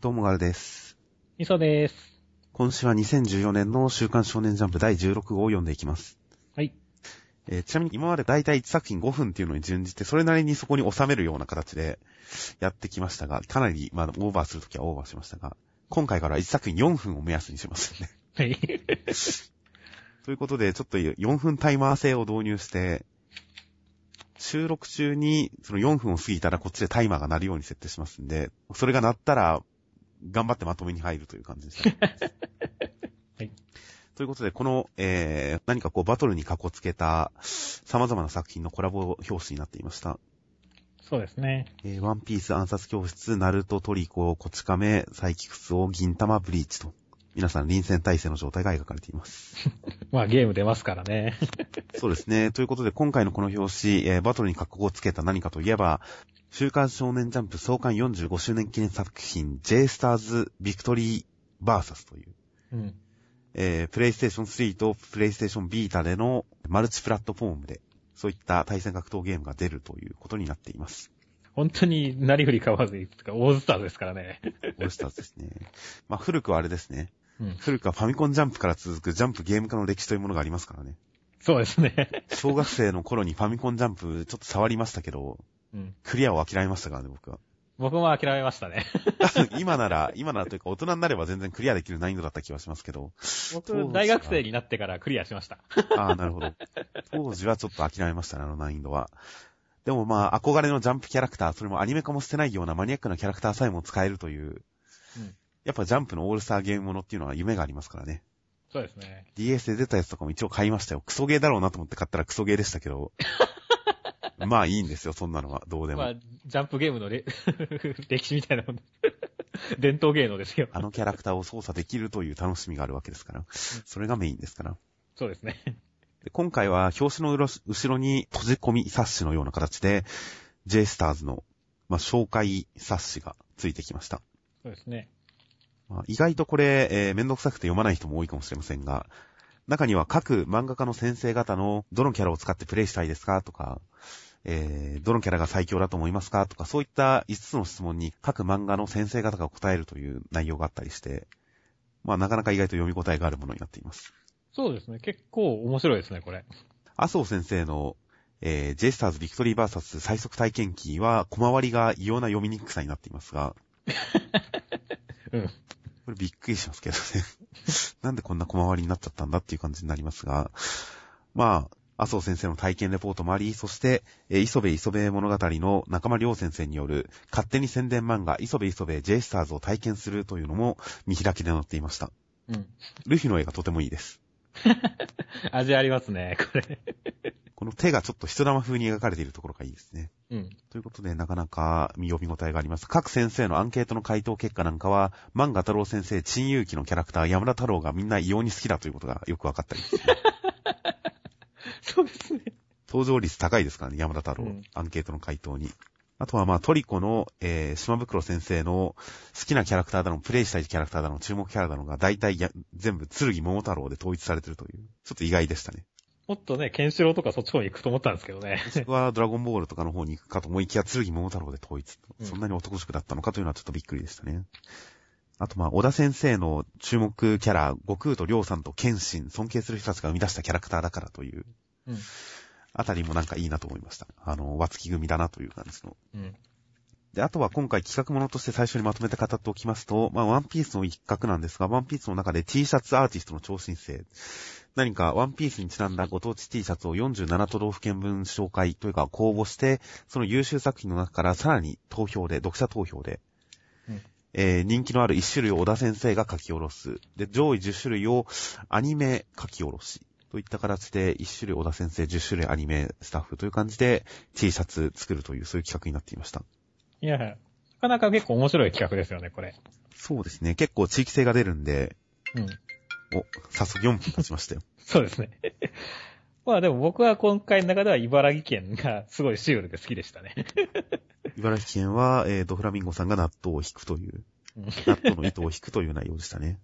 どうもガルです。みそです。今週は2014年の週刊少年ジャンプ第16号を読んでいきます。はい。えーちなみに今まで大体1作品5分っていうのに準じて、それなりにそこに収めるような形でやってきましたが、かなり、まあ、オーバーするときはオーバーしましたが、今回から1作品4分を目安にしますね。はい。ということで、ちょっと4分タイマー制を導入して、収録中にその4分を過ぎたらこっちでタイマーが鳴るように設定しますんで、それが鳴ったら、頑張ってまとめに入るという感じですね。はい。ということで、この、えー、何かこうバトルにかこつけた様々な作品のコラボ表紙になっていました。そうですね。えーワンピース暗殺教室、ナルト、トリコ、コチカメ、サイキクスオ、銀玉、ブリーチと、皆さん臨戦態勢の状態が描かれています。まあゲーム出ますからね。そうですね。ということで、今回のこの表紙、えーバトルに格好をつけた何かといえば、週刊少年ジャンプ創刊45周年記念作品、J スターズビクトリーバーサスという、うん。えープレイステーション3とプレイステーションビータでのマルチプラットフォームで、そういった対戦格闘ゲームが出るということになっています。本当になりふり構わずに、つか、オールスターズですからね。オールスターズですね。まあ、古くはあれですね。うん。古くはファミコンジャンプから続くジャンプゲーム化の歴史というものがありますからね。そうですね。小学生の頃にファミコンジャンプちょっと触りましたけど、うん。クリアを諦めましたからね、僕は。僕も諦めましたね。今なら、今ならというか大人になれば全然クリアできる難易度だった気がしますけど。僕、大学生になってからクリアしました。ああ、なるほど。当時はちょっと諦めましたね、あの難易度は。でもまあ、憧れのジャンプキャラクター、それもアニメ化もしてないようなマニアックなキャラクターさえも使えるという、うんやっぱジャンプのオールスターゲームものっていうのは夢がありますからね。そうですね。DS で出たやつとかも一応買いましたよ。クソゲーだろうなと思って買ったらクソゲーでしたけど。まあいいんですよ、そんなのは。どうでも。まあ、ジャンプゲームのれ 歴史みたいなもん。伝統芸能ですよ。あのキャラクターを操作できるという楽しみがあるわけですから。それがメインですから。そうですね。で今回は表紙の裏後ろに閉じ込み冊子のような形で、J スターズの、まあ、紹介冊子がついてきました。そうですね。まあ、意外とこれ、えーめんどくさくて読まない人も多いかもしれませんが、中には各漫画家の先生方のどのキャラを使ってプレイしたいですかとか、えーどのキャラが最強だと思いますか？とか、そういった5つの質問に各漫画の先生方が答えるという内容があったりして、まあなかなか意外と読み応えがあるものになっています。そうですね。結構面白いですね、これ。麻生先生の、えー、J スターズビクトリーバーサス最速体験キーは小回りが異様な読みにくさになっていますが、うん。これびっくりしますけどね。なんでこんな小回りになっちゃったんだっていう感じになりますが、まあ、麻生先生の体験レポートもあり、そして、えー磯部磯部物語の中間良先生による勝手に宣伝漫画磯部磯部 J スターズを体験するというのも見開きで載っていました。うん。ルフィの絵がとてもいいです。味ありますね、これ。この手がちょっと人玉風に描かれているところがいいですね。うん。ということで、なかなか見読み応えがあります。各先生のアンケートの回答結果なんかは、万画太郎先生、陳勇気のキャラクター、山田太郎がみんな異様に好きだということがよくわかったりですね、そうですね。登場率高いですからね、山田太郎、うんアンケートの回答に。あとはまあトリコの、えー、島袋先生の好きなキャラクターだの、プレイしたいキャラクターだの、注目キャラだのが大体や全部剣桃太郎で統一されてるという、ちょっと意外でしたね。もっとね、ケンシロウとかそっち方に行くと思ったんですけどね。僕はドラゴンボールとかの方に行くかと思いきや、剣桃太郎で統一。うんそんなに男塾だったのかというのはちょっとびっくりでしたね。あとまあ、小田先生の注目キャラ、悟空と亮さんと剣心、尊敬する人たちが生み出したキャラクターだからという、うん。あたりもなんかいいなと思いました。あの、和月組だなという感じの。うん。で、あとは今回企画ものとして最初にまとめて語っておきますと、まあ、ワンピースの一角なんですが、ワンピースの中で T シャツアーティストの超新星。何かワンピースにちなんだご当地 T シャツを47都道府県分紹介というか公募して、その優秀作品の中からさらに投票で、読者投票で、うんえー人気のある1種類を小田先生が書き下ろす。で、上位10種類をアニメ書き下ろし。といった形で、1種類小田先生、10種類アニメスタッフという感じで T シャツ作るという、そういう企画になっていました。いや、なかなか結構面白い企画ですよね、これ。そうですね。結構地域性が出るんで、うん。お、早速4分経ちましたよ。そうですね。まあでも僕は今回の中では茨城県がすごいシュールで好きでしたね。茨城県は、えー、ドフラミンゴさんが納豆を引くという、うん納豆の糸を引くという内容でしたね。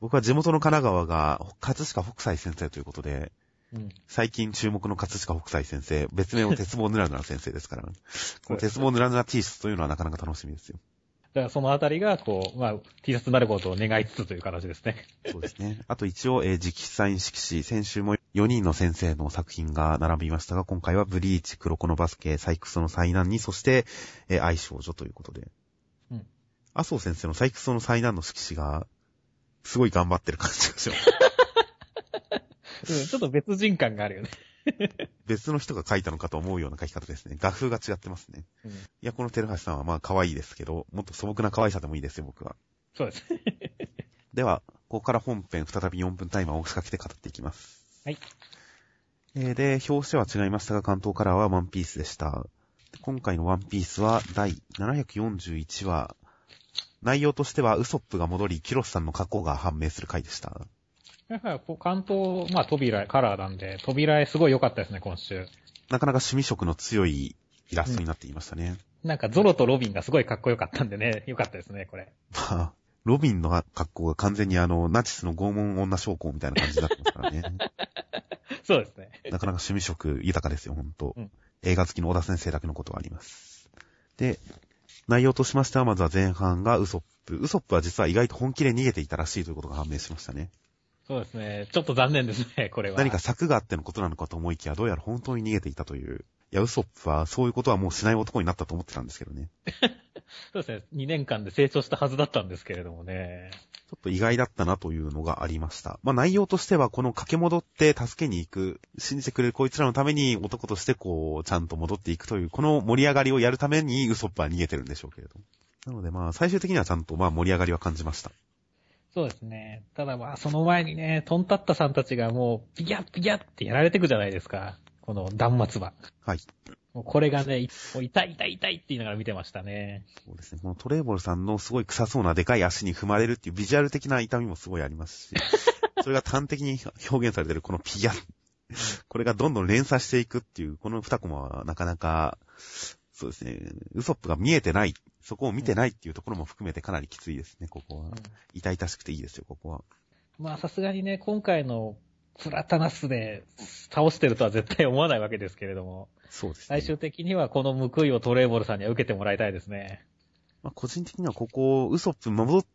僕は地元の神奈川が、葛飾北斎先生ということで、うん。最近注目の葛飾北斎先生、別名を鉄棒ぬらぬら先生ですから、この鉄棒ぬらぬら T シャツというのはなかなか楽しみですよ。だからそのあたりが、こう、まあ、T シャツになることを願いつつという形ですね。そうですね。あと一応、えー、直筆サイン色紙、先週も4人の先生の作品が並びましたが、今回はブリーチ、黒子のバスケ、サイクソの災難に、そして、えー、愛少女ということで。うん。麻生先生のサイクソの災難の色紙が、すごい頑張ってる感じがします。うん、ちょっと別人感があるよね。別の人が書いたのかと思うような書き方ですね。画風が違ってますね。うん、いや、このテルハシさんはまあ可愛いですけど、もっと素朴な可愛さでもいいですよ、僕は。そうです。では、ここから本編再び4分タイマーを仕掛けて語っていきます。はい。えー、で、表紙は違いましたが、関東カラーはワンピースでした。今回のワンピースは第741話。内容としてはウソップが戻り、キロスさんの過去が判明する回でした。やはり、関東、まあ、扉絵、カラーなんで、扉絵すごい良かったですね、今週。なかなか趣味色の強いイラストになっていましたね。うん、なんか、ゾロとロビンがすごいかっこよかったんでね、良かったですね、これ。まあ、ロビンの格好が完全にあの、ナチスの拷問女将校みたいな感じだったますからね。そうですね。なかなか趣味色豊かですよ、ほんと。うん、映画好きの小田先生だけのことはあります。で、内容としましては、まずは前半がウソップ。ウソップは実は意外と本気で逃げていたらしいということが判明しましたね。そうですね。ちょっと残念ですね、これは。何か策があってのことなのかと思いきや、どうやら本当に逃げていたという。いや、ウソップはそういうことはもうしない男になったと思ってたんですけどね。そうですね。2年間で成長したはずだったんですけれどもね。ちょっと意外だったなというのがありました。まあ内容としては、この駆け戻って助けに行く、信じてくれるこいつらのために男としてこう、ちゃんと戻っていくという、この盛り上がりをやるためにウソップは逃げてるんでしょうけれど。なのでまあ最終的にはちゃんとまあ盛り上がりは感じました。そうですね。ただまあ、その前にね、トンタッタさんたちがもう、ピギャッピギャッってやられてくじゃないですか。この断末魔。はい。もうこれがね、痛い痛い痛いって言いながら見てましたね。そうですね。このトレーボルさんのすごい臭そうなでかい足に踏まれるっていうビジュアル的な痛みもすごいありますし、それが端的に表現されてるこのピギャッ。これがどんどん連鎖していくっていう、この二コマはなかなか、そうですね、ウソップが見えてない、そこを見てないっていうところも含めてかなりきついですね、ここは。痛々しくていいですよ、ここは。まあさすがにね、今回のプラタナスで倒してるとは絶対思わないわけですけれども。そうですね。最終的にはこの報いをトレーボルさんには受けてもらいたいですね。まあ個人的にはここ、ウソップ戻っ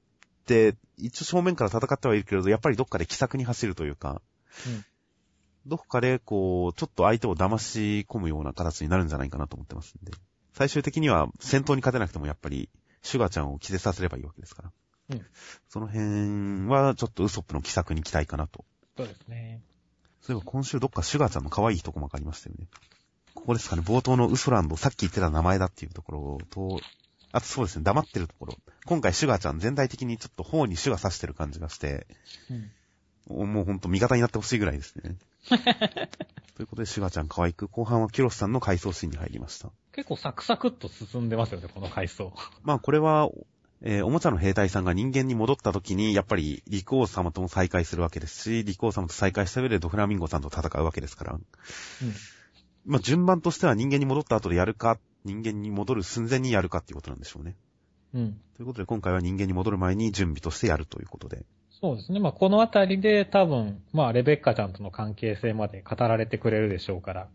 て、一応正面から戦ってはいるけれど、やっぱりどっかで気さくに走るというか、うん、どっかでこう、ちょっと相手を騙し込むような形になるんじゃないかなと思ってますんで。最終的には戦闘に勝てなくてもやっぱり、シュガーちゃんを気絶させればいいわけですから。うん。その辺はちょっとウソップの奇策に期待かなと。そうですね。そういえば今週どっかシュガーちゃんの可愛い一コマがありましたよね。ここですかね、冒頭のウソランド、さっき言ってた名前だっていうところと、あとそうですね、黙ってるところ。今回シュガーちゃん全体的にちょっと頬にシュガー刺してる感じがして、うん、もうほんと味方になってほしいぐらいですね。ということで、シュガーちゃん可愛く、後半はキロスさんの回想シーンに入りました。結構サクサクっと進んでますよね、この回想。まあこれは、えー、おもちゃの兵隊さんが人間に戻った時に、やっぱり陸王様とも再会するわけですし、陸王様と再会した上でドフラミンゴさんと戦うわけですから。うん。まあ順番としては人間に戻った後でやるか、人間に戻る寸前にやるかっていうことなんでしょうね。うん。ということで今回は人間に戻る前に準備としてやるということで。そうですね。まあ、このあたりで多分、まあ、レベッカちゃんとの関係性まで語られてくれるでしょうから、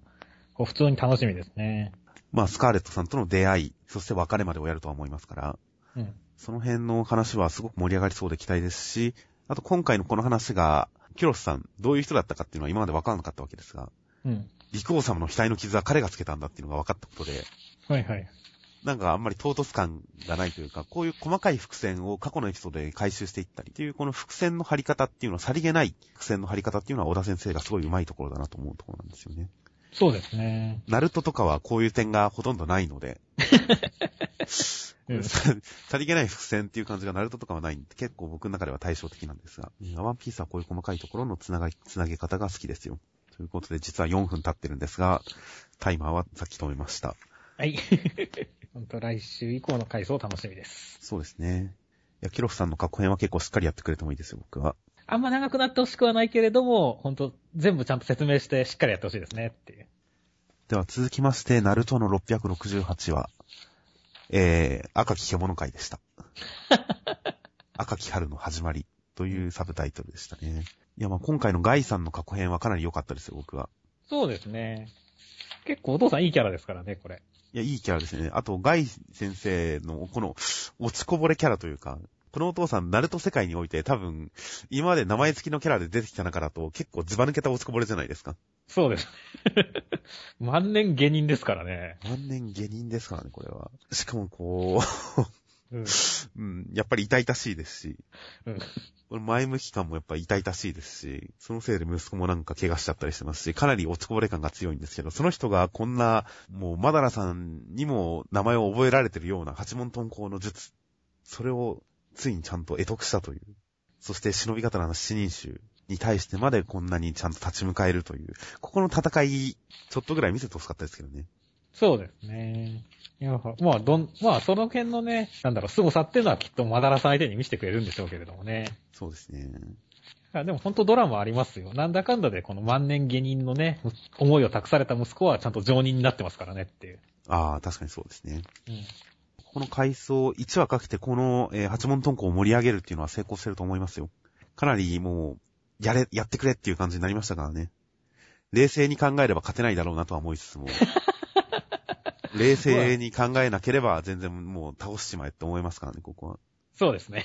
こう普通に楽しみですね。まあ、スカーレットさんとの出会い、そして別れまでをやるとは思いますから、うん。その辺の話はすごく盛り上がりそうで期待ですし、あと今回のこの話が、キュロスさん、どういう人だったかっていうのは今まで分からなかったわけですが、うん。陸王様の額の傷は彼がつけたんだっていうのが分かったことで、はいはい。なんかあんまり唐突感がないというか、こういう細かい伏線を過去のエピソードで回収していったりっていう、この伏線の張り方っていうのは、さりげない伏線の張り方っていうのは、小田先生がすごい上手いところだなと思うところなんですよね。そうですね。ナルトとかはこういう点がほとんどないので、さりげない伏線っていう感じがナルトとかはないんで、結構僕の中では対照的なんですが、ワンピースはこういう細かいところのつながり、つなげ方が好きですよ。ということで、実は4分経ってるんですが、タイマーはさっき止めました。はい。本当来週以降の回想楽しみです。そうですね。いや、キロフさんの過去編は結構しっかりやってくれてもいいですよ、僕は。あんま長くなってほしくはないけれども、本当全部ちゃんと説明してしっかりやってほしいですね、っていう。では続きまして、ナルトの668話。えー、赤き獣会でした。赤き春の始まりというサブタイトルでしたね。いや、まあ今回のガイさんの過去編はかなり良かったですよ、僕は。そうですね。結構お父さんいいキャラですからね、これ。いや、いいキャラですね。あと、ガイ先生の、この、落ちこぼれキャラというか、このお父さん、ナルト世界において多分、今まで名前付きのキャラで出てきた中だと、結構ズバ抜けた落ちこぼれじゃないですか。そうです。万年下人ですからね。万年下人ですからね、これは。しかもこうん。う、うん、やっぱり痛々しいですし、うん。前向き感もやっぱ痛々しいですし、そのせいで息子もなんか怪我しちゃったりしてますし、かなり落ちこぼれ感が強いんですけど、その人がこんな、もうマダラさんにも名前を覚えられてるような八門遁甲の術、それをついにちゃんと得得したという。そして忍び刀の七人衆に対してまでこんなにちゃんと立ち向かえるという、ここの戦い、ちょっとぐらい見せてほしかったですけどね。そうですね。いや、まあ、どん、まあ、その辺のね、なんだろう、凄さっていうのはきっとマダラさん相手に見せてくれるんでしょうけれどもね。そうですね。でも本当ドラマありますよ。なんだかんだでこの万年下人のね、思いを託された息子はちゃんと常人になってますからねっていう。ああ、確かにそうですね。うん。この回想、1話かけてこの、えー八門遁甲を盛り上げるっていうのは成功してると思いますよ。かなりもう、やれ、やってくれっていう感じになりましたからね。冷静に考えれば勝てないだろうなとは思いつつも、冷静に考えなければ全然もう倒しちまえって思いますからね、ここは。そうですね。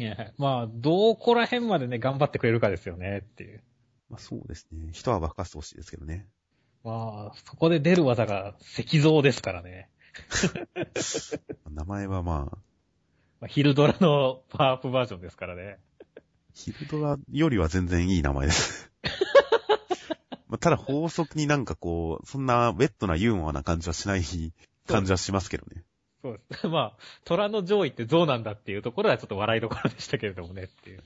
いや、まあ、どこら辺までね、頑張ってくれるかですよねっていう。まあそうですね。一泡吹かしてほしいですけどね。まあ、そこで出る技が石像ですからね。名前はまあ、まあ、ヒルドラのパワーアップバージョンですからね。ヒルドラよりは全然いい名前です。まあただ法則になんかこう、そんなウェットなユーモアな感じはしない感じはしますけどね。そうです。まあ、虎の上位って象なんだっていうところはちょっと笑いどころでしたけれどもねっていう。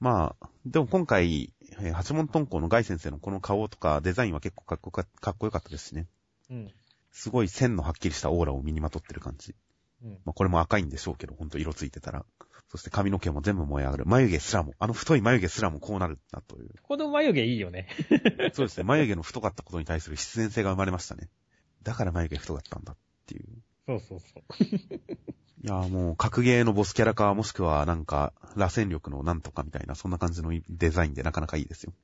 まあ、でも今回、えー八門遁甲のガイ先生のこの顔とかデザインは結構かっこよかかっこよかったですしね。うん。すごい線のはっきりしたオーラを身にまとってる感じ。うん。まあこれも赤いんでしょうけど、ほんと色ついてたら。そして髪の毛も全部燃え上がる。眉毛すらも、あの太い眉毛すらもこうなるなという。この眉毛いいよね。そうですね、眉毛の太かったことに対する必然性が生まれましたね。だから眉毛太かったんだっていう。そうそうそう。いやーもう、格ゲーのボスキャラか、もしくはなんか、螺旋力のなんとかみたいな、そんな感じのデザインでなかなかいいですよ。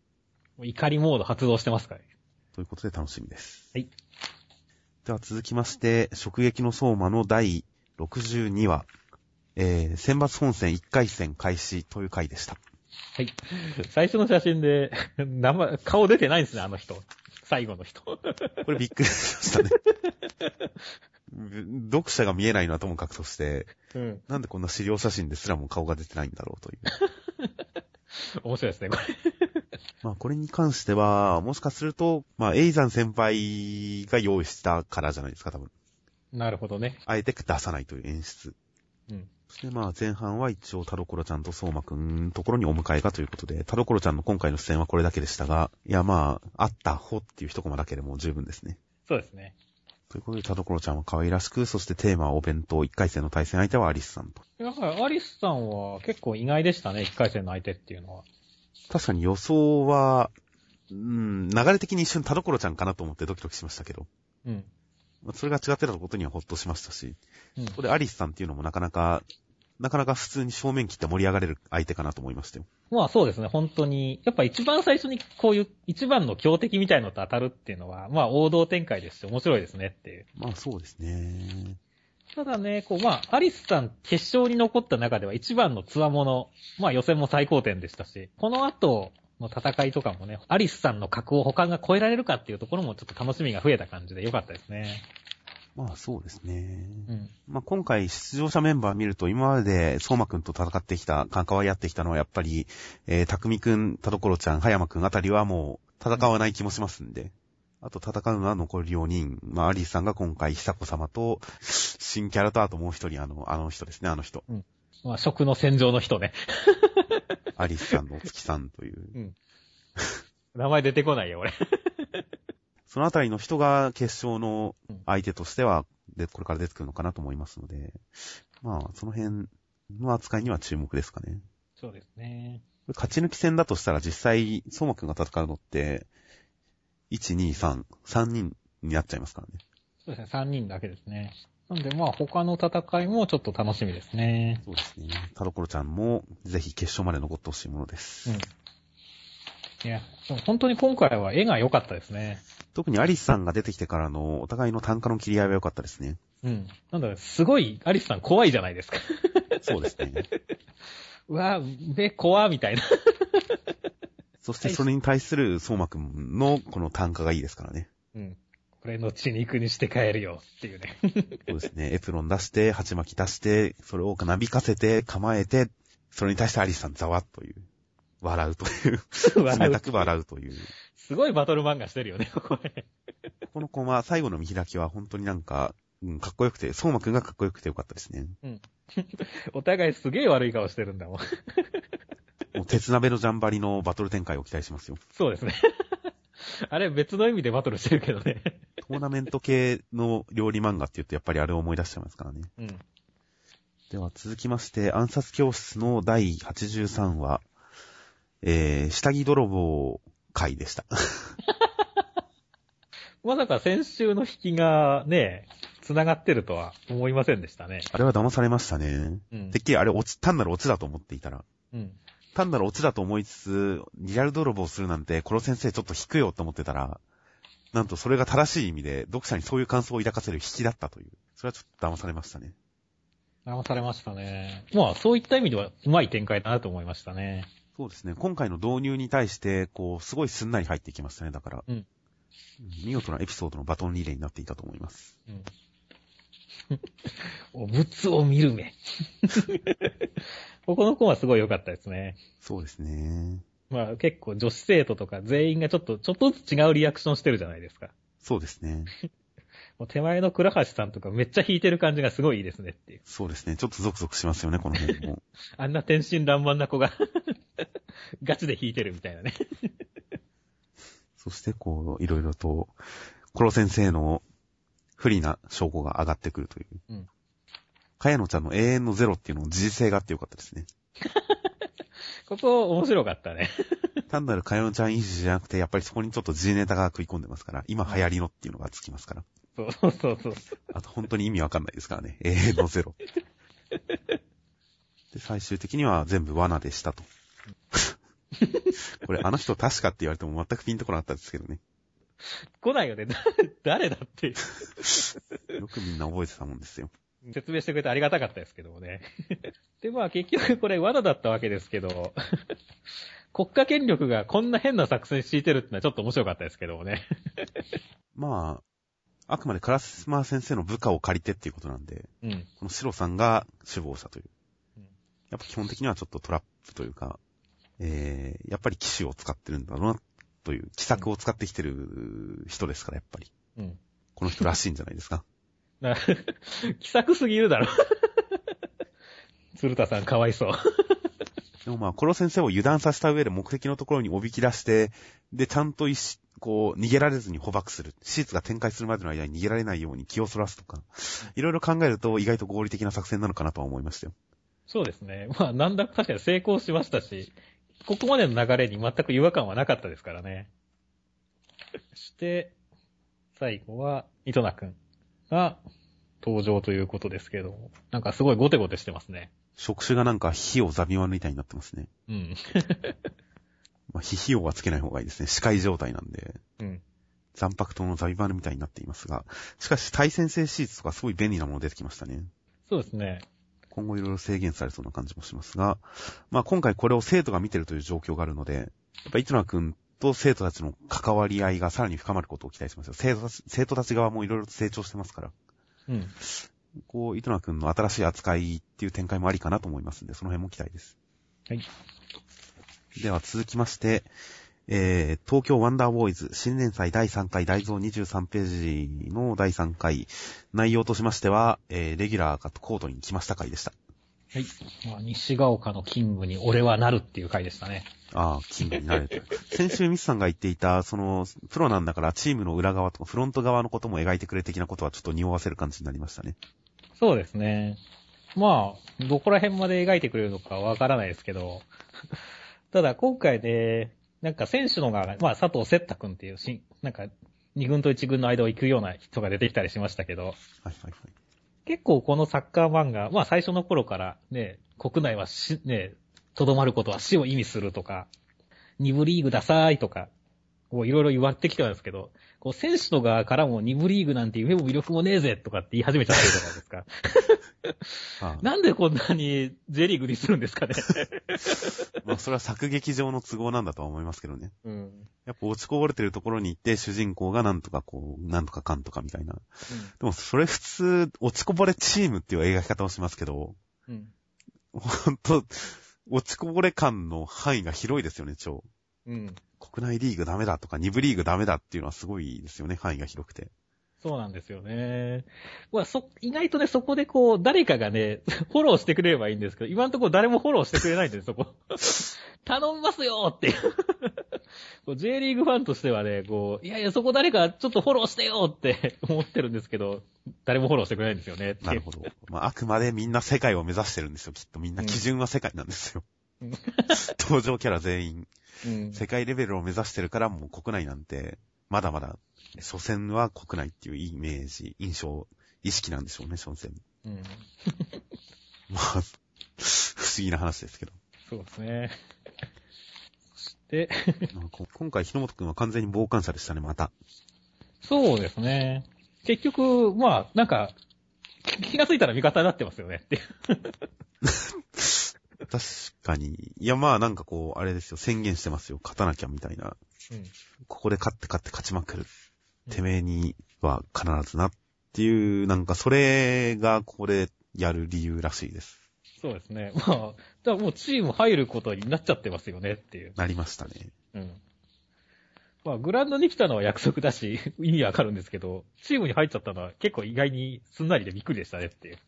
怒りモード発動してますからね。ということで楽しみです。はい。では続きまして、直撃の相馬の第62話、えー、選抜本戦1回戦開始という回でした。はい。最初の写真で、名前、顔出てないんですね、あの人。最後の人。これびっくりしましたね。読者が見えないのはともかくとして、うん。なんでこんな資料写真ですらも顔が出てないんだろうという。面白いですね、これ。まあこれに関しては、もしかすると、まあエイザン先輩が用意したからじゃないですか、多分。なるほどね。あえて出さないという演出。うん。そしてまあ前半は一応田所ちゃんと相馬くんのところにお迎えがということで、田所ちゃんの今回の出演はこれだけでしたが、いやまあ、あったほっていう一コマだけでも十分ですね。そうですね。ということで田所ちゃんは可愛らしく、そしてテーマはお弁当、1回戦の対戦相手はアリスさんと。だから、アリスさんは結構意外でしたね、一回戦の相手っていうのは。確かに予想は、うん、流れ的に一瞬田所ちゃんかなと思ってドキドキしましたけど、うん。まあそれが違ってたことにはほっとしましたし、うんここでアリスさんっていうのもなかなか、なかなか普通に正面切って盛り上がれる相手かなと思いましたよ。まあそうですね、本当に。やっぱ一番最初にこういう一番の強敵みたいのと当たるっていうのは、まあ王道展開ですし面白いですねっていう。まあそうですね。ただね、こう、まあ、アリスさん決勝に残った中では一番の強者、まあ予選も最高点でしたし、この後の戦いとかもね、アリスさんの格を他が超えられるかっていうところもちょっと楽しみが増えた感じで良かったですね。まあそうですね。うん。まあ今回出場者メンバー見ると今まで相馬くんと戦ってきた、関わり合ってきたのはやっぱり、えー、匠くん、田所ちゃん、葉山くんあたりはもう戦わない気もしますんで。あと戦うのは残り4人。まあアリスさんが今回久子様と、新キャラとあともう一人あの、あの人ですね、あの人。まあ食の戦場の人ね。アリスさんのお月さんという。うん。名前出てこないよ、俺。そのあたりの人が決勝の相手としては、で、これから出てくるのかなと思いますので、まあ、その辺の扱いには注目ですかね。そうですね。勝ち抜き戦だとしたら実際、相馬くんが戦うのって、1、2、3、3人になっちゃいますからね。そうですね、3人だけですね。なんでまあ他の戦いもちょっと楽しみですね。そうですね。田所ちゃんも、ぜひ決勝まで残ってほしいものです。うん。いや、でも本当に今回は絵が良かったですね。特にアリスさんが出てきてからのお互いの単価の切り合いは良かったですね。うん。なんだろう、すごい、アリスさん怖いじゃないですか。そうですね。うわ目怖みたいな。そしてそれに対する相馬くんのこの単価がいいですからね。うん。これの血肉にして帰るよっていうね。そうですね。エプロン出して、鉢巻き出して、それをなびかせて、構えて、それに対してアリスさんざわっという。笑うという。冷たく笑うという。すごいバトル漫画してるよね、これ。このコマ、最後の見開きは本当になんか、うん、かっこよくて、相馬くんがかっこよくてよかったですね。お互いすげえ悪い顔してるんだもん。もう鉄鍋のジャンバリのバトル展開を期待しますよ。そうですね。あれ別の意味でバトルしてるけどね。トーナメント系の料理漫画って言うとやっぱりあれを思い出しちゃいますからね。うん。では続きまして、暗殺教室の第83話、えー、下着泥棒回でした。まさか先週の引きがね、繋がってるとは思いませんでしたね。あれは騙されましたね。うんてっきりあれ落ち、単なるオチだと思っていたら、うん。単なるオチだと思いつつ、リアル泥棒するなんて、この先生ちょっと引くよと思ってたら、なんとそれが正しい意味で、読者にそういう感想を抱かせる引きだったという。それはちょっと騙されましたね。騙されましたね。まあ、そういった意味ではうまい展開だなと思いましたね。そうですね。今回の導入に対して、こう、すごいすんなり入ってきましたね。だから、うん見事なエピソードのバトンリレーになっていたと思います。うん。お物を見る目。ここの子はすごい良かったですね。そうですね。まあ結構女子生徒とか全員がちょっと、ちょっとずつ違うリアクションしてるじゃないですか。そうですね。もう手前の倉橋さんとかめっちゃ弾いてる感じがすごいいいですねっていう。そうですね。ちょっとゾクゾクしますよね、この辺も。あんな天真爛漫な子が ガチで弾いてるみたいなね。そして、こう、いろいろと、コロ先生の不利な証拠が上がってくるという。うん。かやのちゃんの永遠のゼロっていうのを事実性があってよかったですね。ここ面白かったね。単なるかやのちゃんいじじゃなくて、やっぱりそこにちょっと G ネタが食い込んでますから、今流行りのっていうのがつきますから。そうそうそうそう。あと本当に意味わかんないですからね。永遠のゼロ。で、最終的には全部罠でしたと。これ、あの人確かって言われても全くピンとこなかったですけどね。来ないよね。誰だって。よくみんな覚えてたもんですよ。説明してくれてありがたかったですけどもね。で、まあ結局これ罠だったわけですけど、国家権力がこんな変な作戦敷いてるってのはちょっと面白かったですけどもね。まあ、あくまでカラスマ先生の部下を借りてっていうことなんで、うん。このシロさんが首謀者といううん。やっぱ基本的にはちょっとトラップというか、えー、やっぱり騎士を使ってるんだろうな、という、奇策を使ってきてる人ですから、やっぱり。うん。この人らしいんじゃないですか。な 気さくすぎるだろ。鶴田さんかわいそう。でもまあ、コロ先生を油断させた上で目的のところにおびき出して、で、ちゃんとこう、逃げられずに捕獲する。シーツが展開するまでの間に逃げられないように気をそらすとか、いろいろ考えると意外と合理的な作戦なのかなとは思いましたよ。そうですね。まあ、なんだか確かに成功しましたし、ここまでの流れに全く違和感はなかったですからね。そして、最後は、糸名くんが登場ということですけども、なんかすごいゴテゴテしてますね。触手がなんか火をザビワンみたいになってますね。うん。まあ、火費用はつけない方がいいですね。視界状態なんで。うん。残白刀のザビバルみたいになっていますが、しかし対戦性シーツとかすごい便利なもの出てきましたね。そうですね。今後いろいろ制限されそうな感じもしますが、まあ今回これを生徒が見てるという状況があるので、やっぱ糸名くんと生徒たちの関わり合いがさらに深まることを期待しますよ。生徒たち生徒たち側もいろいろと成長してますから、うん。こう、糸名くんの新しい扱いっていう展開もありかなと思いますんで、その辺も期待です。はい。では続きまして、えー、東京ワンダーボーイズ新年祭第3回大蔵23ページの第3回、内容としましては、えー、レギュラーがコートに来ました回でした。はい。まあ、西ヶ丘のキングに俺はなるっていう回でしたね。ああ、キングになれて。先週ミスさんが言っていた、その、プロなんだからチームの裏側とかフロント側のことも描いてくれ的なことはちょっと匂わせる感じになりましたね。そうですね。まあ、どこら辺まで描いてくれるのかわからないですけど、ただ今回で、なんか選手の側が、まあ佐藤節太くんっていうし、なんか2軍と1軍の間を行くような人が出てきたりしましたけど、はいはいはい。結構このサッカー漫画、まあ最初の頃からね、国内はし、ね、とどまることは死を意味するとか、二部リーグダサーいとか、こういろいろ言われてきてたんですけど、こう選手の側からも2部リーグなんて夢も魅力もねえぜとかって言い始めちゃってるじゃないですか。あなんでこんなに J リーグにするんですかね。まあ、それは作劇上の都合なんだとは思いますけどね。うん。やっぱ落ちこぼれてるところに行って、主人公がなんとかこう、なんとかかんとかみたいな。でも、それ普通、落ちこぼれチームっていう描き方をしますけど、うん。ほんと、落ちこぼれ感の範囲が広いですよね、超。うん。国内リーグダメだとか、2部リーグダメだっていうのはすごいですよね、範囲が広くて。そうなんですよね。まあ、そ、意外とね、そこでこう、誰かがね、フォローしてくれればいいんですけど、今のところ誰もフォローしてくれないんです、そこ。頼みますよってう J リーグファンとしてはね、こう、いやいや、そこ誰かちょっとフォローしてよって思ってるんですけど、誰もフォローしてくれないんですよね。なるほど。まあ、あくまでみんな世界を目指してるんですよ、きっと。みんな基準は世界なんですよ。うん登場キャラ全員、うん。世界レベルを目指してるから、もう国内なんて、まだまだ、初戦は国内っていうイメージ、印象、意識なんでしょうね、初戦。うん。まあ、不思議な話ですけど。そうですね。そして、今回、日野本くんは完全に傍観者でしたね、また。そうですね。結局、まあ、なんか、気がついたら味方になってますよねっていう。確かに。いや、まあなんかこう、あれですよ、宣言してますよ。勝たなきゃみたいな。ここで勝って勝って勝ちまくる。てめえには必ずなっていう、なんかそれがこれやる理由らしいです。そうですね。まあ、だからもうチーム入ることになっちゃってますよねっていう。なりましたね。うん。まあ、グラウンドに来たのは約束だし、意味わかるんですけど、チームに入っちゃったのは結構意外にすんなりでびっくりでしたねっていう。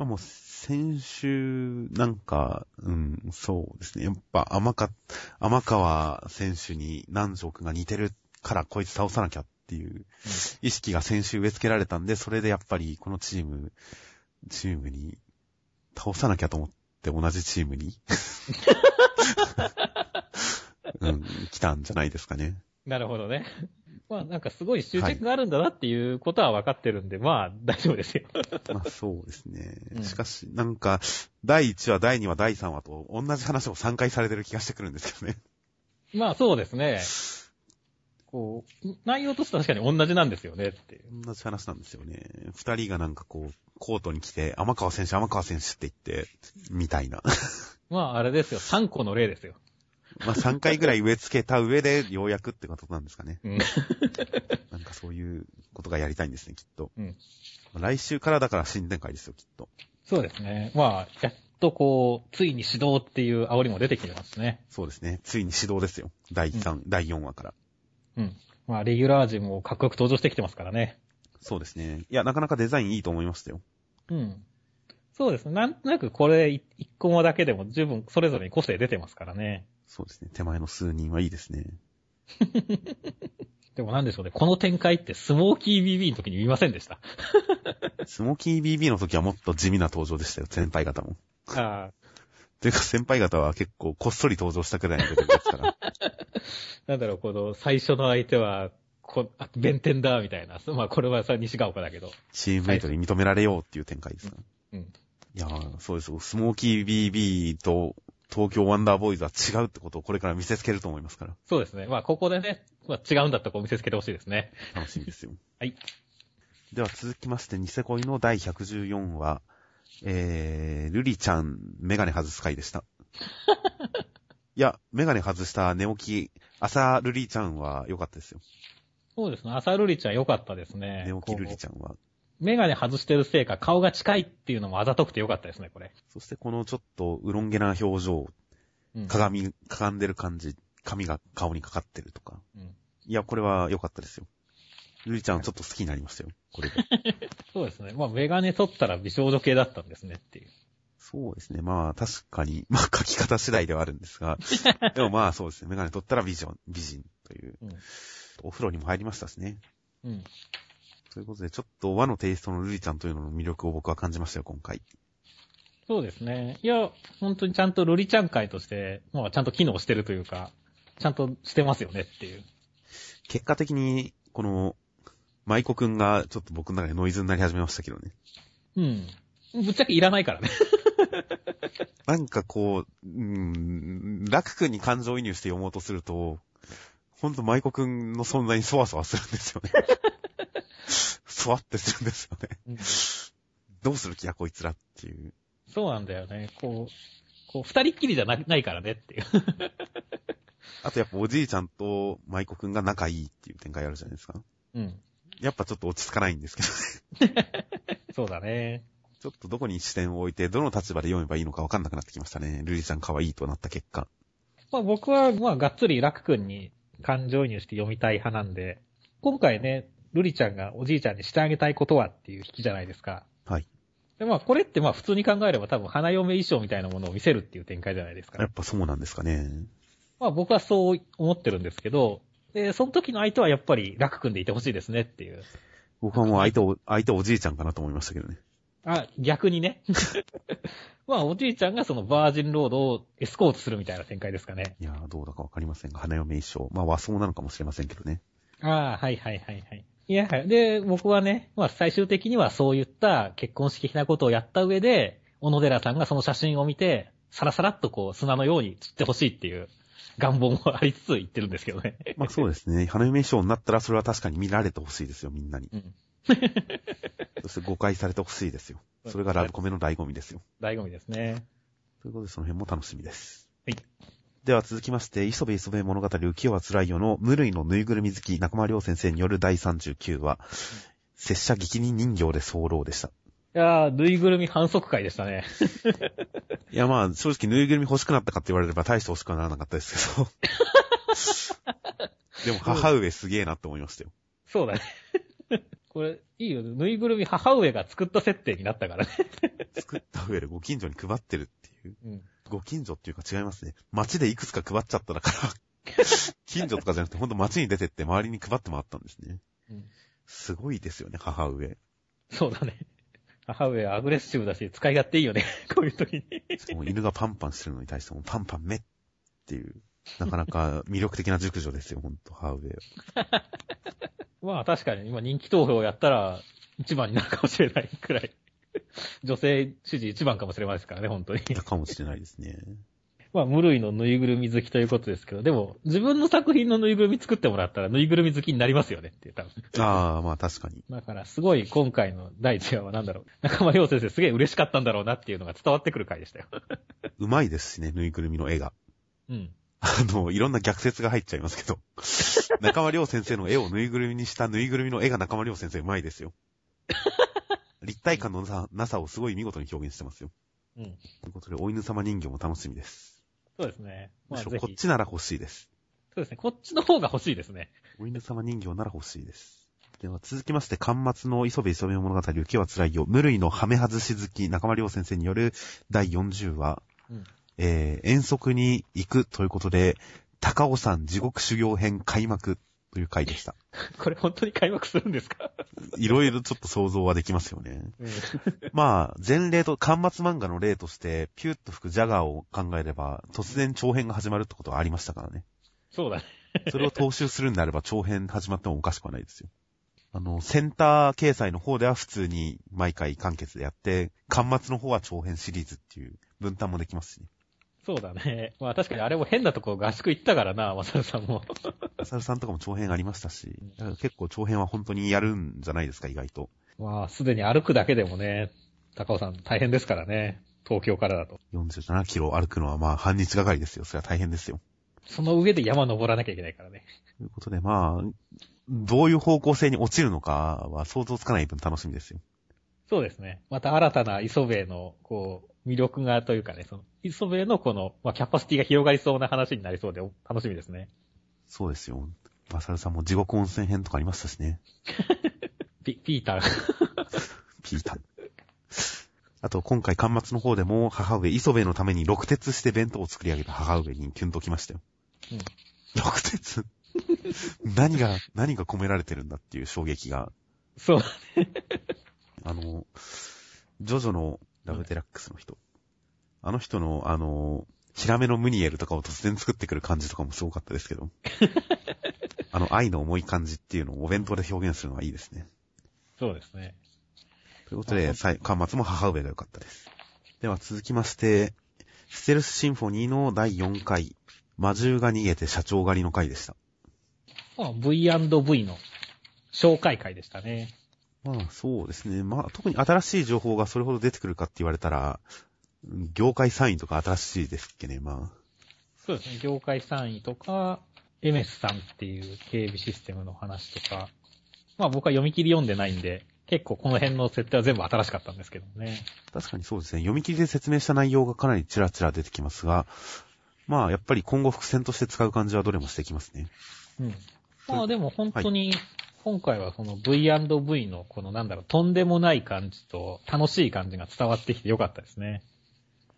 まあもう、先週、なんか、うん、そうですね。やっぱ、甘か、甘川選手に南條くんが似てるからこいつ倒さなきゃっていう意識が先週植え付けられたんで、それでやっぱりこのチーム、チームに倒さなきゃと思って同じチームに、うん、来たんじゃないですかね。なるほどね。まあ、なんかすごい執着があるんだなっていうことは分かってるんで、まあ、大丈夫ですよ。まあそうですねう。んしかし、なんか、第1話、第2話、第3話と同じ話を3回されてる気がしてくるんですけどね。まあ、そうですね。こう、内容としては確かに同じなんですよねっていう。同じ話なんですよね。二人がなんかこう、コートに来て、天川選手、天川選手って言って、みたいな。まあ、あれですよ。3個の例ですよ。まあ3回ぐらい植え付けた上で、ようやくってことなんですかね。うん。なんかそういうことがやりたいんですね、きっと。うん来週からだから新展開ですよ、きっと。そうですね。まあ、やっとこう、ついに指導っていう煽りも出てきてますね。そうですね。ついに指導ですよ。第3、第4話から。うん。まあ、レギュラー陣もかっこよく登場してきてますからね。そうですね。いや、なかなかデザインいいと思いましたよ。うん。そうですね。なんとなくこれ一一コマだけでも十分それぞれに個性出てますからね。そうですね。手前の数人はいいですね。でもなんでしょうね。この展開ってスモーキー BB の時に見ませんでした。スモーキー BB の時はもっと地味な登場でしたよ、先輩方も。ああ。というか先輩方は結構こっそり登場したくらいのレベルですから。なんだろう、この最初の相手は、こあ弁天だ、みたいな。まあ、これはさ、西ヶ丘だけど。チームメイトに認められようっていう展開ですから。うん。いやー、そうですよ。スモーキー BB と東京ワンダーボーイズは違うってことをこれから見せつけると思いますから。そうですね。まあ、ここでね、まあ、違うんだったらこう見せつけてほしいですね。楽しみですよ。はい。では続きまして、ニセ恋の第114話、えー、ルリちゃん、メガネ外す回でした。いや、メガネ外した寝起き、朝ルリちゃんは良かったですよ。そうですね。朝ルリちゃん良かったですね。寝起きルリこちゃんは。うメガネ外してるせいか顔が近いっていうのもあざとくて良かったですね、これ。そしてこのちょっとうろんげな表情、うん。鏡、かがんでる感じ、髪が顔にかかってるとか。うんいや、これは良かったですよ。ルリちゃんちょっと好きになりましたよ。これで。そうですね。まあ、メガネ取ったら美少女系だったんですねっていう。そうですね。まあ確かに、まあ書き方次第ではあるんですが、でもまあそうですね。メガネ取ったら美女、美人という。うんお風呂にも入りましたしね。うん。ということで、ちょっと和のテイストのルリちゃんというのの魅力を僕は感じましたよ、今回。そうですね。いや、本当にちゃんとルリちゃん会として、まあ、ちゃんと機能してるというか、ちゃんとしてますよねっていう。結果的に、この、舞子くんがちょっと僕の中でノイズになり始めましたけどね。うん。ぶっちゃけいらないからね。なんかこう、うーん、ラク君に感情移入して読もうとすると、ほんと舞子くんの存在にそわそわするんですよね。そわってするんですよね。うんどうする気やこいつらっていう。そうなんだよね。こう、こう、二人っきりじゃなないからねっていう。あとやっぱおじいちゃんと舞子くんが仲いいっていう展開あるじゃないですか。うん。やっぱちょっと落ち着かないんですけどね。そうだね。ちょっとどこに視点を置いて、どの立場で読めばいいのかわかんなくなってきましたね。ルリちゃん可愛いとなった結果。まあ僕は、まあがっつりラク君に感情移入して読みたい派なんで、今回ね、ルリちゃんがおじいちゃんにしてあげたいことはっていう引きじゃないですか。はい。で、まあこれってまあ普通に考えれば多分花嫁衣装みたいなものを見せるっていう展開じゃないですか。やっぱそうなんですかね。まあ僕はそう思ってるんですけど、で、その時の相手はやっぱりラク君でいてほしいですねっていう。僕はもう相手お、相手おじいちゃんかなと思いましたけどね。あ、逆にね。まあおじいちゃんがそのバージンロードをエスコートするみたいな展開ですかね。いやー、どうだかわかりませんが、花嫁衣装。まあ和装なのかもしれませんけどね。ああ、はいはいはいはい。いや、はい。で、僕はね、まあ最終的にはそういった結婚式的なことをやった上で、小野寺さんがその写真を見て、さらさらっとこう砂のように散ってほしいっていう願望もありつつ言ってるんですけどね。まあそうですね。花嫁衣装になったらそれは確かに見られてほしいですよ、みんなに。うん。そして誤解されてほしいですよ。それがラブコメの醍醐味ですよ。醍醐味ですね。ということでその辺も楽しみです。はい。では続きまして、磯部磯部物語浮世は辛いよの無類のぬいぐるみ好き中間良先生による第39話、拙者激人人形で候でした。いやー、ぬいぐるみ反則会でしたね。いやまあ、正直ぬいぐるみ欲しくなったかって言われれば大して欲しくはならなかったですけど。でも母上すげえなって思いましたよ。そうだね。これ、いいよ。ぬいぐるみ母上が作った設定になったからね。作った上でご近所に配ってるっていう。うん。ご近所っていうか違いますね。街でいくつか配っちゃっただから、近所とかじゃなくてほんと街に出てって周りに配って回ったんですね。うんすごいですよね、母上。そうだね。母上はアグレッシブだし、使い勝手いいよね。こういう時に。犬がパンパンしてるのに対してもパンパン目っていう、なかなか魅力的な熟女ですよ、ほんと、母上。まあ確かに今人気投票やったら一番になるかもしれないくらい。女性支持一番かもしれないですからね、本当に。かもしれないですね。まあ無類のぬいぐるみ好きということですけど、でも自分の作品のぬいぐるみ作ってもらったらぬいぐるみ好きになりますよねって多分。ああ、まあ確かに。だからすごい今回の第1話はなんだろう。中間良先生すげえ嬉しかったんだろうなっていうのが伝わってくる回でしたよ。うまいですしね、ぬいぐるみの絵が。うん。あの、いろんな逆説が入っちゃいますけど。中間良先生の絵をぬいぐるみにしたぬいぐるみの絵が中間良先生うまいですよ。立体感のなさなさをすごい見事に表現してますよ。うん。ということで、お犬様人形も楽しみです。そうですね。まむしろ。こっちなら欲しいです。そうですね。こっちの方が欲しいですね。お犬様人形なら欲しいです。では続きまして、巻末の磯部磯部物語、雪は辛いよ、無類のハメ外し好き、中間良先生による第40話、うん。えー、遠足に行くということで、高尾山地獄修行編開幕という回でした。これ本当に開幕するんですか？いろいろちょっと想像はできますよね。うん。まあ、前例と、巻末漫画の例として、ピュッと吹くジャガーを考えれば、突然長編が始まるってことはありましたからね。そうだね。それを踏襲するんであれば長編始まってもおかしくはないですよ。あの、センター掲載の方では普通に毎回完結でやって、巻末の方は長編シリーズっていう分担もできますしね。そうだね。まあ確かにあれも変なとこ合宿行ったからな、マサルさんも。マサルさんとかも長編ありましたし、だから結構長編は本当にやるんじゃないですか、意外と。まあすでに歩くだけでもね、高尾さん大変ですからね。東京からだと。47キロ歩くのはまあ半日がかりですよ。それは大変ですよ。その上で山登らなきゃいけないからね。ということでまあ、どういう方向性に落ちるのかは想像つかない分楽しみですよ。そうですね。また新たな磯部の、こう、魅力がというかね、その、磯部のこの、まあ、キャパシティが広がりそうな話になりそうで、お楽しみですね。そうですよ。マサルさんも地獄温泉編とかありましたしね。ピ、ピーター。ピーター。あと、今回、端末の方でも、母上、磯部のために六鉄して弁当を作り上げた母上にキュンときましたよ。うん。六鉄？何が、何が込められてるんだっていう衝撃が、そう。あの、ジョジョのラブデラックスの人。あの人の、あの、ヒラメのムニエルとかを突然作ってくる感じとかもすごかったですけど。あの、愛の重い感じっていうのをお弁当で表現するのはいいですね。そうですね。ということで、さい端末も母上が良かったです。では続きまして、ステルスシンフォニーの第4回、魔獣が逃げて社長狩りの回でした。まあ、V&V の紹介会でしたね。まあそうですね。まあ特に新しい情報がそれほど出てくるかって言われたら、業界3位とか新しいですっけね、まあ。そうですね。業界3位とか、エメスさんっていう警備システムの話とか、まあ僕は読み切り読んでないんで、結構この辺の設定は全部新しかったんですけどね。確かにそうですね。読み切りで説明した内容がかなりチラチラ出てきますが、まあやっぱり今後伏線として使う感じはどれもしてきますね。うん。まあでも本当に、今回はその V&V のこのなんだろう、とんでもない感じと楽しい感じが伝わってきてよかったですね。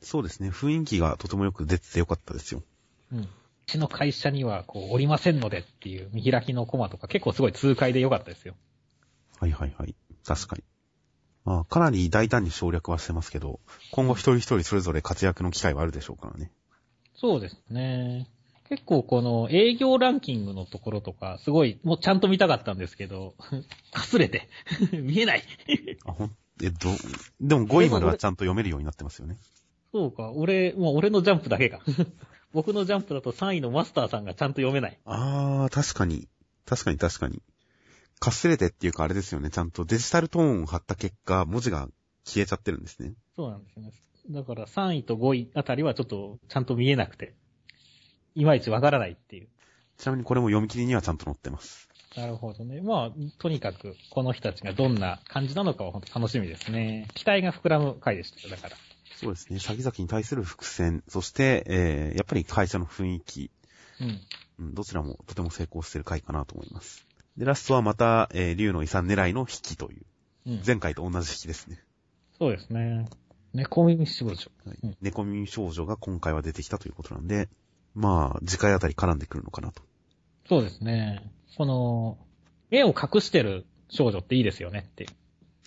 そうですね。雰囲気がとてもよく出ててよかったですよ。うん。うちの会社にはこう、おりませんのでっていう見開きのコマとか結構すごい痛快でよかったですよ。はいはいはい。確かに。まあかなり大胆に省略はしてますけど、今後一人一人それぞれ活躍の機会はあるでしょうからね。そうですね。結構この営業ランキングのところとか、すごい、もうちゃんと見たかったんですけど、かすれて、見えない。あ、ほん、え、ど、でも5位まではちゃんと読めるようになってますよね。そうか、俺、もう俺のジャンプだけか。僕のジャンプだと3位のマスターさんがちゃんと読めない。あー、確かに。確かに確かに。かすれてっていうかあれですよね。ちゃんとデジタルトーンを貼った結果、文字が消えちゃってるんですね。そうなんですよね。だから3位と5位あたりはちょっとちゃんと見えなくて、いまいちわからないっていう。ちなみにこれも読み切りにはちゃんと載ってます。なるほどね。まあ、とにかく、この人たちがどんな感じなのかは本当楽しみですね。期待が膨らむ回でしたよ、だから。そうですね。先々に対する伏線、そして、えー、やっぱり会社の雰囲気、うん。うん、どちらもとても成功してる回かなと思います。で、ラストはまた、えー、竜の遺産狙いの引きという、うん。前回と同じ引きですね。そうですね。猫耳少女。はいうん猫耳少女が今回は出てきたということなんで、まあ、次回あたり絡んでくるのかなと。そうですね。この、目を隠してる少女っていいですよねって。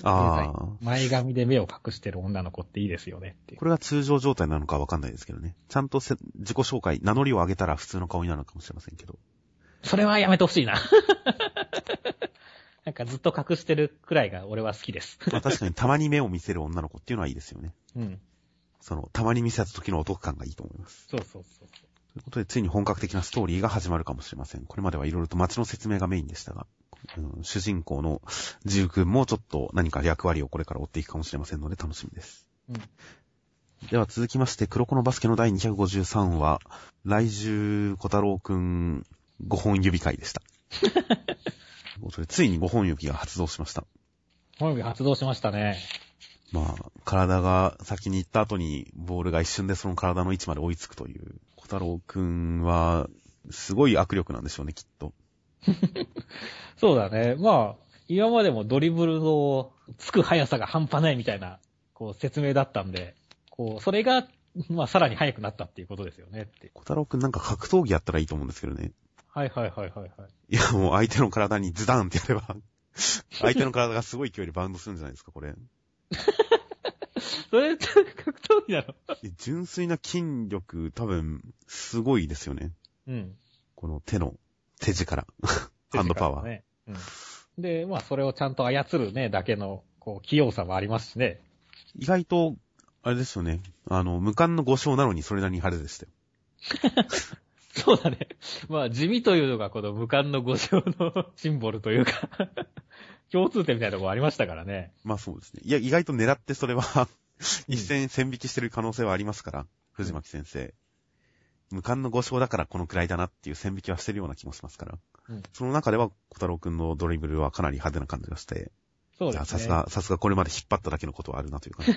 ああ、前髪で目を隠してる女の子っていいですよねって。これが通常状態なのかわかんないですけどね。ちゃんとせ自己紹介、名乗りを上げたら普通の顔になるのかもしれませんけど。それはやめてほしいな。なんかずっと隠してるくらいが俺は好きです。まあ確かにたまに目を見せる女の子っていうのはいいですよね。うん。その、たまに見せた時のお得感がいいと思います。そうそうそうということで、ついに本格的なストーリーが始まるかもしれません。これまではいろいろと街の説明がメインでしたが、うん主人公の自由君もちょっと何か役割をこれから追っていくかもしれませんので楽しみです。うんでは続きまして、黒子のバスケの第253話、来週小太郎くん5本指会でした。ついに5本指が発動しました。本指発動しましたね。まあ、体が先に行った後に、ボールが一瞬でその体の位置まで追いつくという。小太郎くんは、すごい握力なんでしょうね、きっと。そうだね。まあ、今までもドリブルのつく速さが半端ないみたいな、こう説明だったんで、こう、それが、まあさらに速くなったっていうことですよねって。小太郎くんなんか格闘技やったらいいと思うんですけどね。はいはいはいはいはい。いや、もう相手の体にズダンってやれば、相手の体がすごい勢いでバウンドするんじゃないですか、これ。格闘技なの？純粋な筋力、多分、すごいですよね。うん。この手の、手力。ハンドパワー。ね。うん。で、まあそれをちゃんと操るね、だけの、こう、器用さもありますしね。意外と、あれですよね。あの、無冠の5勝なのにそれなりに派手でしたよ。そうだね。まあ地味というのがこの無冠の五条の シンボルというか、共通点みたいなところありましたからね。まあそうですね。いや、意外と狙ってそれは、一戦線引きしてる可能性はありますから、藤巻先生。無冠の5勝だからこのくらいだなっていう線引きはしてるような気もしますから。うんその中では小太郎くんのドリブルはかなり派手な感じがして、そうですね。さすが、さすがこれまで引っ張っただけのことはあるなという感じ。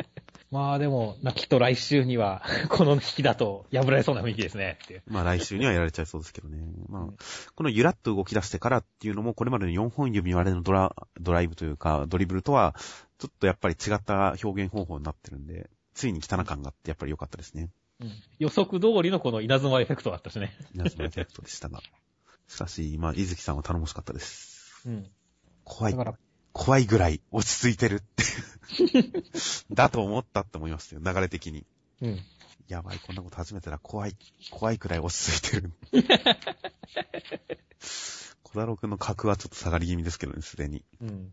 まあでも、なきっと来週には、この引きだと破られそうな雰囲気ですね。まあ来週にはやられちゃいそうですけどね。まあうん、このゆらっと動き出してからっていうのも、これまでの4本指までのドラ、ドライブというか、ドリブルとは、ちょっとやっぱり違った表現方法になってるんで、ついに汚感があってやっぱり良かったですね。うん予測通りのこの稲妻エフェクトだったしね。皆様エフェクトでしたが。しかし、まあ、伊月さんは頼もしかったです。うん。怖いだか、ら、怖いぐらい落ち着いてるって。だと思ったって思いましたよ、流れ的に。うん。やばい、こんなこと初めてだ。怖い、怖いくらい落ち着いてる。小太郎くんの格はちょっと下がり気味ですけどね、すでに。うん。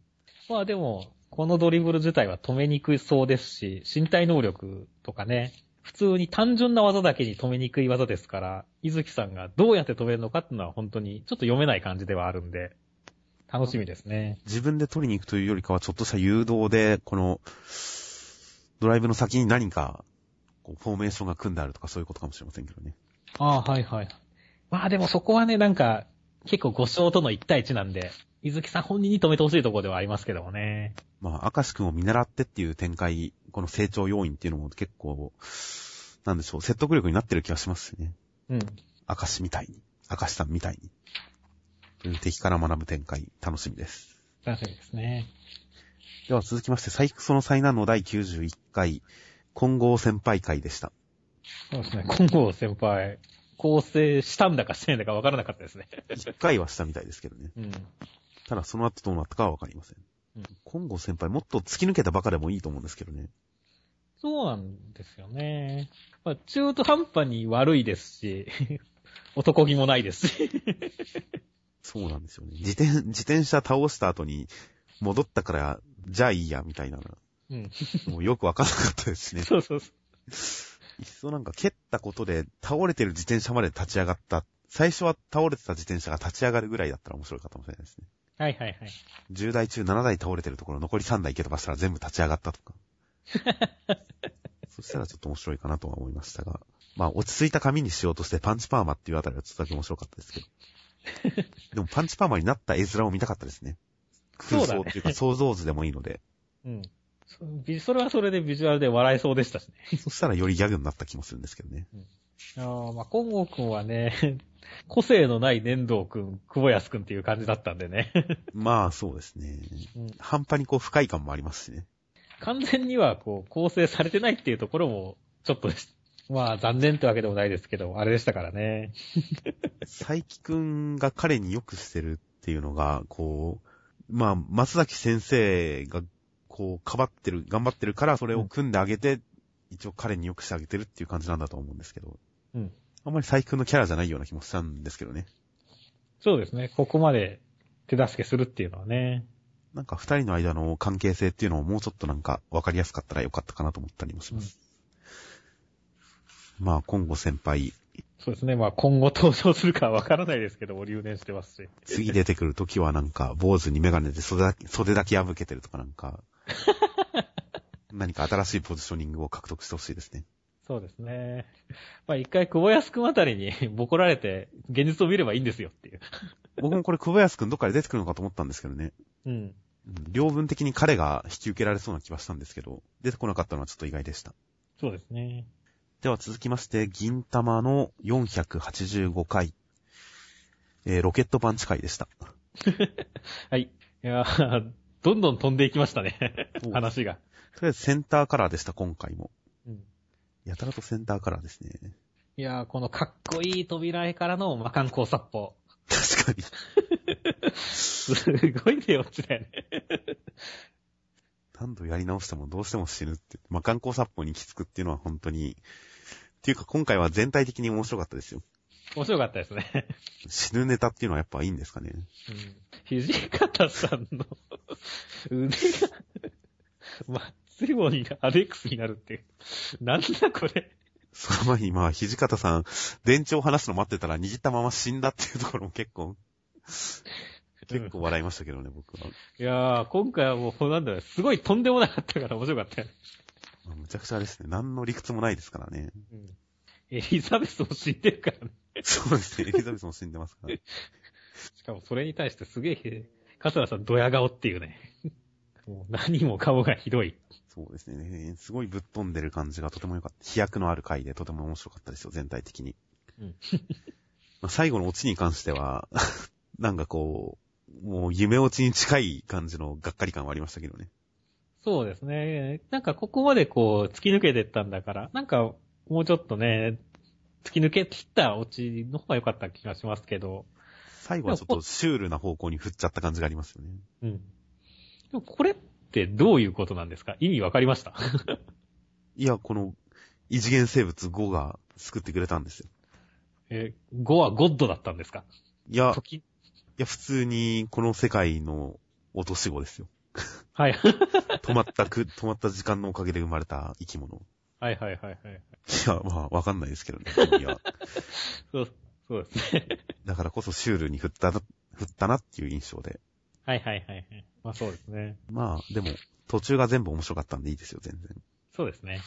まあでも、このドリブル自体は止めにくいそうですし、身体能力とかね、普通に単純な技だけに止めにくい技ですから、伊月さんがどうやって止めるのかっていうのは本当にちょっと読めない感じではあるんで、楽しみですね。自分で取りに行くというよりかは、ちょっとした誘導で、この、ドライブの先に何か、こう、フォーメーションが組んであるとかそういうことかもしれませんけどね。ああ、はいはい。まあでもそこはね、なんか、結構5勝との1対1なんで、伊月さん本人に止めてほしいところではありますけどもね。まあ、明石くんを見習ってっていう展開、この成長要因っていうのも結構、なんでしょう、説得力になってる気がしますしね。うん。明石みたいに。明石さんみたいに。敵から学ぶ展開、楽しみです。楽しみですね。では続きまして、最その災難の第91回、混合先輩会でした。そうですね。今後先輩、構成したんだかしてないんだか分からなかったですね。1回はしたみたいですけどね。うん。ただその後どうなったかはわかりません。うん今後先輩もっと突き抜けたバカでもいいと思うんですけどね。そうなんですよね。まあ、中途半端に悪いですし、男気もないですし。そうなんですよね。自転、自転車倒した後に戻ったから、じゃあいいや、みたいなうん。の。もうよくわかんなかったですしね。そうそうそう。いっそなんか蹴ったことで倒れてる自転車まで立ち上がった。最初は倒れてた自転車が立ち上がるぐらいだったら面白いかもしれないですね。はいはいはい。10台中7台倒れてるところ残り3台蹴飛ばしたら全部立ち上がったとか。そしたらちょっと面白いかなとは思いましたが。まあ落ち着いた紙にしようとしてパンチパーマっていうあたりはちょっとだけ面白かったですけど。でもパンチパーマになった絵面を見たかったですね。空想っていうか想像図でもいいので。うん。そビそれはそれでビジュアルで笑えそうでしたしね。そしたらよりギャグになった気もするんですけどね。ああ、まあ、今後くんはね、個性のない粘土くん、久保安くんっていう感じだったんでね。まあそうですね。うん半端にこう不快感もありますしね。完全にはこう、構成されてないっていうところも、ちょっと、まあ、残念ってわけでもないですけど、あれでしたからね。佐伯くんが彼によくしてるっていうのが、こう、まあ、松崎先生が、こう、かばってる、頑張ってるから、それを組んであげて、一応彼によくしてあげてるっていう感じなんだと思うんですけど、うん。あんまり佐伯くんのキャラじゃないような気もしたんですけどね。そうですね。ここまで手助けするっていうのはね。なんか二人の間の関係性っていうのをもうちょっとなんか分かりやすかったらよかったかなと思ったりもします。まあ、今後先輩、そうですね。まあ、今後登場するかはわからないですけども、留年してますし。次出てくるときはなんか、坊主にメガネで袖だけ袖だけ破けてるとかなんか、何か新しいポジショニングを獲得してほしいですね。そうですね。まあ、一回、久保安くんあたりに ボコられて、現実を見ればいいんですよっていう。僕もこれ小林くんどっかで出てくるのかと思ったんですけどね。うん。うん両分的に彼が引き受けられそうな気はしたんですけど、出てこなかったのはちょっと意外でした。そうですね。では続きまして、銀玉の485回、えーロケットパンチ回でした。はい。いやーどんどん飛んでいきましたねお。話が。とりあえずセンターカラーでした、今回も。うん。やたらとセンターカラーですね。いやーこのかっこいい扉絵からの魔漢光殺法。確かに。すごい出落ちだよね。何度やり直してもどうしても死ぬって。まあ、観光殺法に行き着くっていうのは本当に、っていうか今回は全体的に面白かったですよ。面白かったですね。死ぬネタっていうのはやっぱいいんですかね。うん。土方さんの腕が、マッツゴにアレックスになるって。なんだこれ。その前にまあ、土方さん、電池を離すの待ってたら握ったまま死んだっていうところも結構、結構笑いましたけどね、僕は。いやー、今回はもう、なんだろう、すごいとんでもなかったから面白かったよ。まあむちゃくちゃですね。何の理屈もないですからね。うん。エリザベスも死んでるからね。そうですね。エリザベスも死んでますから。しかもそれに対してすげえ、桂さんドヤ顔っていうね。もう何も顔がひどい。そうですね。すごいぶっ飛んでる感じがとても良かった。飛躍のある回でとても面白かったですよ、全体的に。うん まあ最後のオチに関しては、なんかこう、もう夢落ちに近い感じのがっかり感はありましたけどね。そうですね。なんかここまでこう、突き抜けてったんだから、なんかもうちょっとね、突き抜け切ったオチの方が良かった気がしますけど。最後はちょっとシュールな方向に振っちゃった感じがありますよね。うん。でもこれってどういうことなんですか？意味わかりました？いや、この異次元生物5が救ってくれたんですよ。え、5はゴッドだったんですか？いや、い時や、普通にこの世界の落とし子ですよ。はい。止まったく、止まった時間のおかげで生まれた生き物。はいはいはいはい。いや、まあ、わかんないですけどね、君は。そう、そうですね。だからこそシュールに振ったな、振ったなっていう印象で。はいはいはいはい。まあそうですね。まあ、でも、途中が全部面白かったんでいいですよ、全然。そうですね。